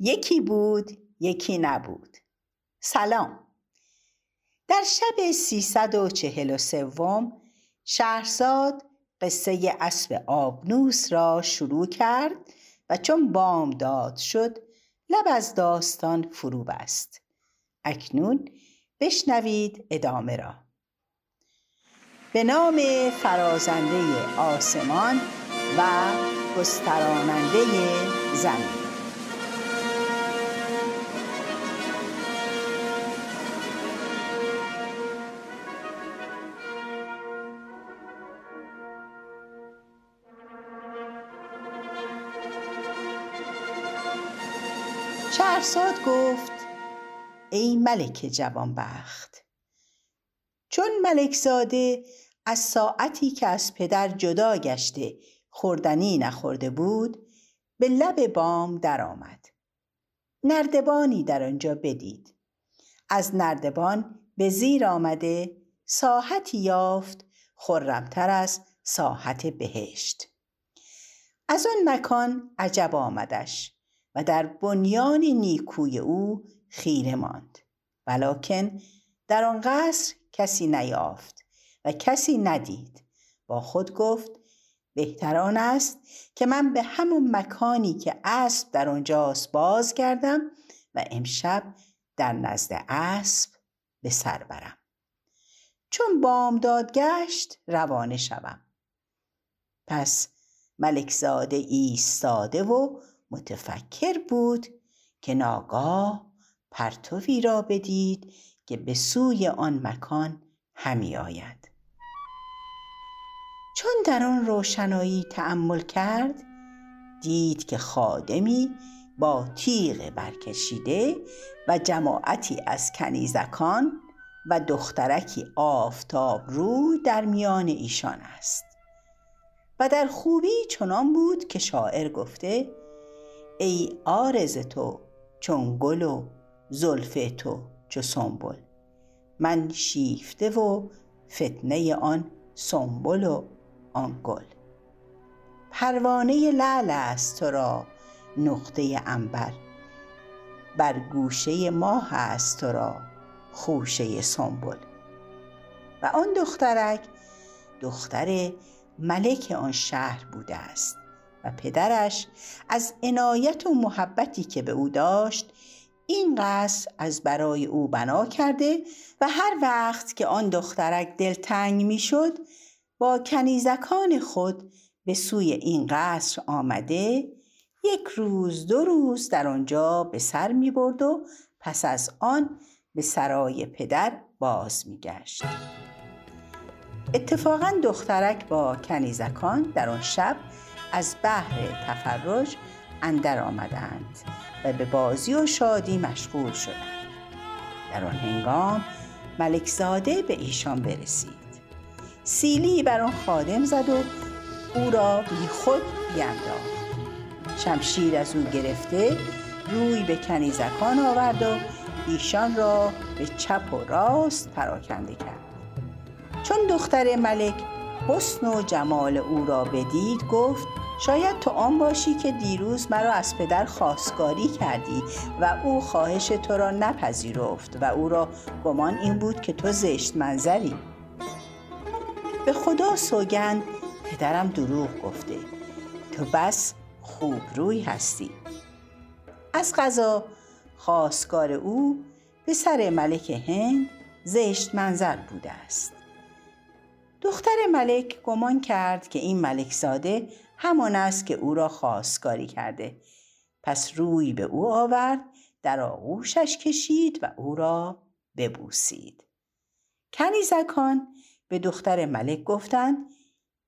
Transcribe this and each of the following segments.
یکی بود یکی نبود. سلام. در شب سیصد و چهل و سوم شهرزاد قصه اسب آبنوس را شروع کرد و چون بامداد شد لب از داستان فرو بست. اکنون بشنوید ادامه را. به نام فرازنده آسمان و گستراننده زمین. شهرزاد گفت ای ملک جوانبخت چون ملک زاده از ساعتی که از پدر جدا گشته خوردنی نخورده بود به لب بام درآمد. نردبانی در آنجا بدید. از نردبان به زیر آمده ساحتی یافت خرمتر از ساحت بهشت. از آن مکان عجب آمدش. و در بنیان نیکوی او خیره ماند. ولکن در آن قصر کسی نیافت و کسی ندید. با خود گفت بهتران است که من به همون مکانی که اسب در آنجاست باز کردم و امشب در نزد اسب به سر برم. چون بامداد گشت روانه شوم. پس ملکزاده ایستاده و متفکر بود که ناگاه پرتوی را بدید که به سوی آن مکان همی آید. چون در آن روشنایی تأمل کرد دید که خادمی با تیغ برکشیده و جماعتی از کنیزکان و دخترکی آفتاب رو در میان ایشان است. و در خوبی چنان بود که شاعر گفته ای آرز تو چون گل و زلف تو چو سنبل. من شیفته و فتنه آن سنبل و آن گل. پروانه لعل است تو را نقطه عنبر. بر گوشه ماه است تو را خوشه سنبل. و آن دخترک دختر ملک آن شهر بوده است. و پدرش از عنایت و محبتی که به او داشت این قصر از برای او بنا کرده و هر وقت که آن دخترک دلتنگ می‌شد با کنیزکان خود به سوی این قصر آمده یک روز دو روز در آنجا به سر می برد و پس از آن به سرای پدر باز می گشت. اتفاقا دخترک با کنیزکان در آن شب از بحر تفرج اندر آمدند و به بازی و شادی مشغول شدند. در آن هنگام ملکزاده به ایشان برسید. سیلی بر آن خادم زد و او را بی خود بینداخت. شمشیر از او گرفته روی به کنیزکان آورد و ایشان را به چپ و راست پراکنده کرد. چون دختر ملک حسن و جمال او را بدید گفت شاید تو آن باشی که دیروز مرا از پدر خواستگاری کردی و او خواهش تو را نپذیرفت و او را گمان این بود که تو زشت منظری. به خدا سوگند پدرم دروغ گفته. تو بس خوب روی هستی. از غذا خواستگار او به سر ملک هند زشت منظر بوده است. دختر ملک گمان کرد که این ملک زاده همان است که او را خواستگاری کرده. پس روی به او آورد در آغوشش کشید و او را ببوسید. کنیزکان به دختر ملک گفتند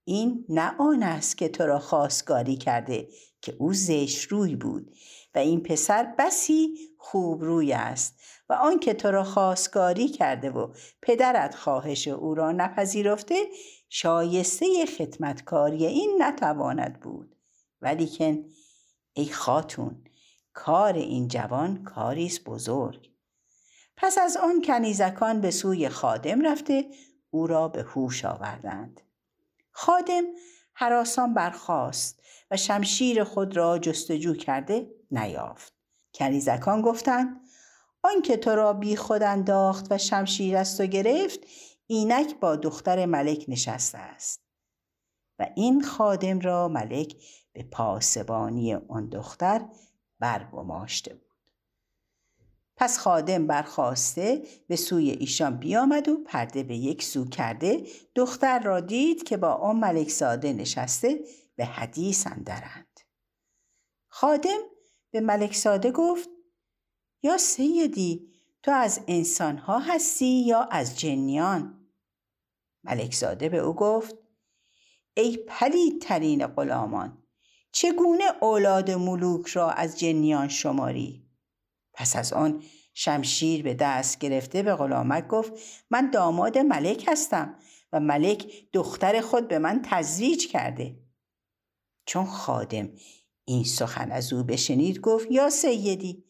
این نه آن است که تو را خواستگاری کرده که او زشت روی بود. و این پسر بسی خوب روی است و آن که تو را خواستگاری کرده و پدرت خواهش او را نپذیرفته شایسته خدمتکاری این نتواند بود. ولیکن ای خاتون کار این جوان کاریست بزرگ. پس از آن کنیزکان به سوی خادم رفته او را به هوش آوردند. خادم حراسان برخاست و شمشیر خود را جستجو کرده نیافت. کنیزکان گفتند آنکه تو را بی خود انداخت و شمشیر از تو گرفت اینک با دختر ملک نشسته است. و این خادم را ملک به پاسبانی آن دختر برگماشته بود. پس خادم برخواسته به سوی ایشان بیامد و پرده به یک سو کرده دختر را دید که با آن ملک ساده نشسته به حدیث اندرند. خادم به ملک ساده گفت یا سیدی تو از انسانها هستی یا از جنیان؟ ملک زاده به او گفت ای پلید ترین غلامان چگونه اولاد ملوک را از جنیان شماری؟ پس از آن شمشیر به دست گرفته به غلامک گفت من داماد ملک هستم و ملک دختر خود به من تزویج کرده. چون خادم این سخن از او بشنید گفت یا سیدی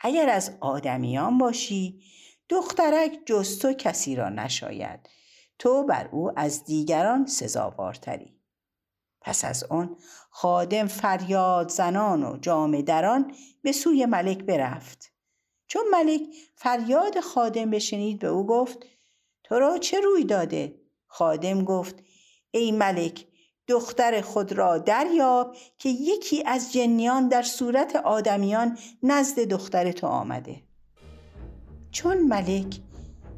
اگر از آدمیان باشی دخترک جز تو کسی را نشاید تو بر او از دیگران سزاوارتری. پس از آن خادم فریاد زنان و جام دران به سوی ملک برفت. چون ملک فریاد خادم بشنید به او گفت تو را چه روی داده؟ خادم گفت ای ملک دختر خود را دریاب که یکی از جنیان در صورت آدمیان نزد دختر تو آمده. چون ملک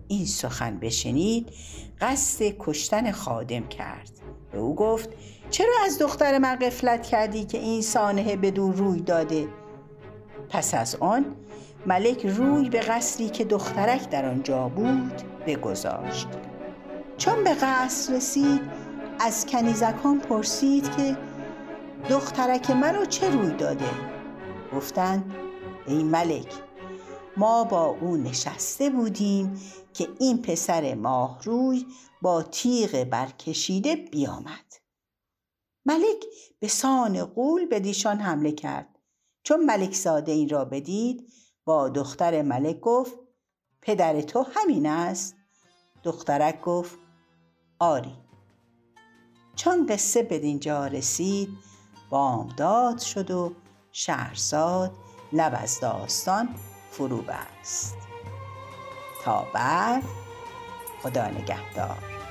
این سخن بشنید قصد کشتن خادم کرد. به او گفت چرا از دختر من قفلت کردی که این سانحه بدون روی داده؟ پس از آن ملک روی به قصری که دخترک در آنجا بود بگذاشت. چون به قصر رسید از کنیزکان پرسید که دخترک مرا چه روی داده؟ گفتند ای ملک ما با او نشسته بودیم که این پسر ماهروی با تیغ برکشیده بیامد. ملک به سان قول به دیشان حمله کرد. چون ملک ساده این را بدید با دختر ملک گفت پدر تو همین است. دخترک گفت آری. چون قصه به دینجا رسید بامداد شد و شهرزاد لب از داستان فرو بست. تا بعد خدا نگهدار.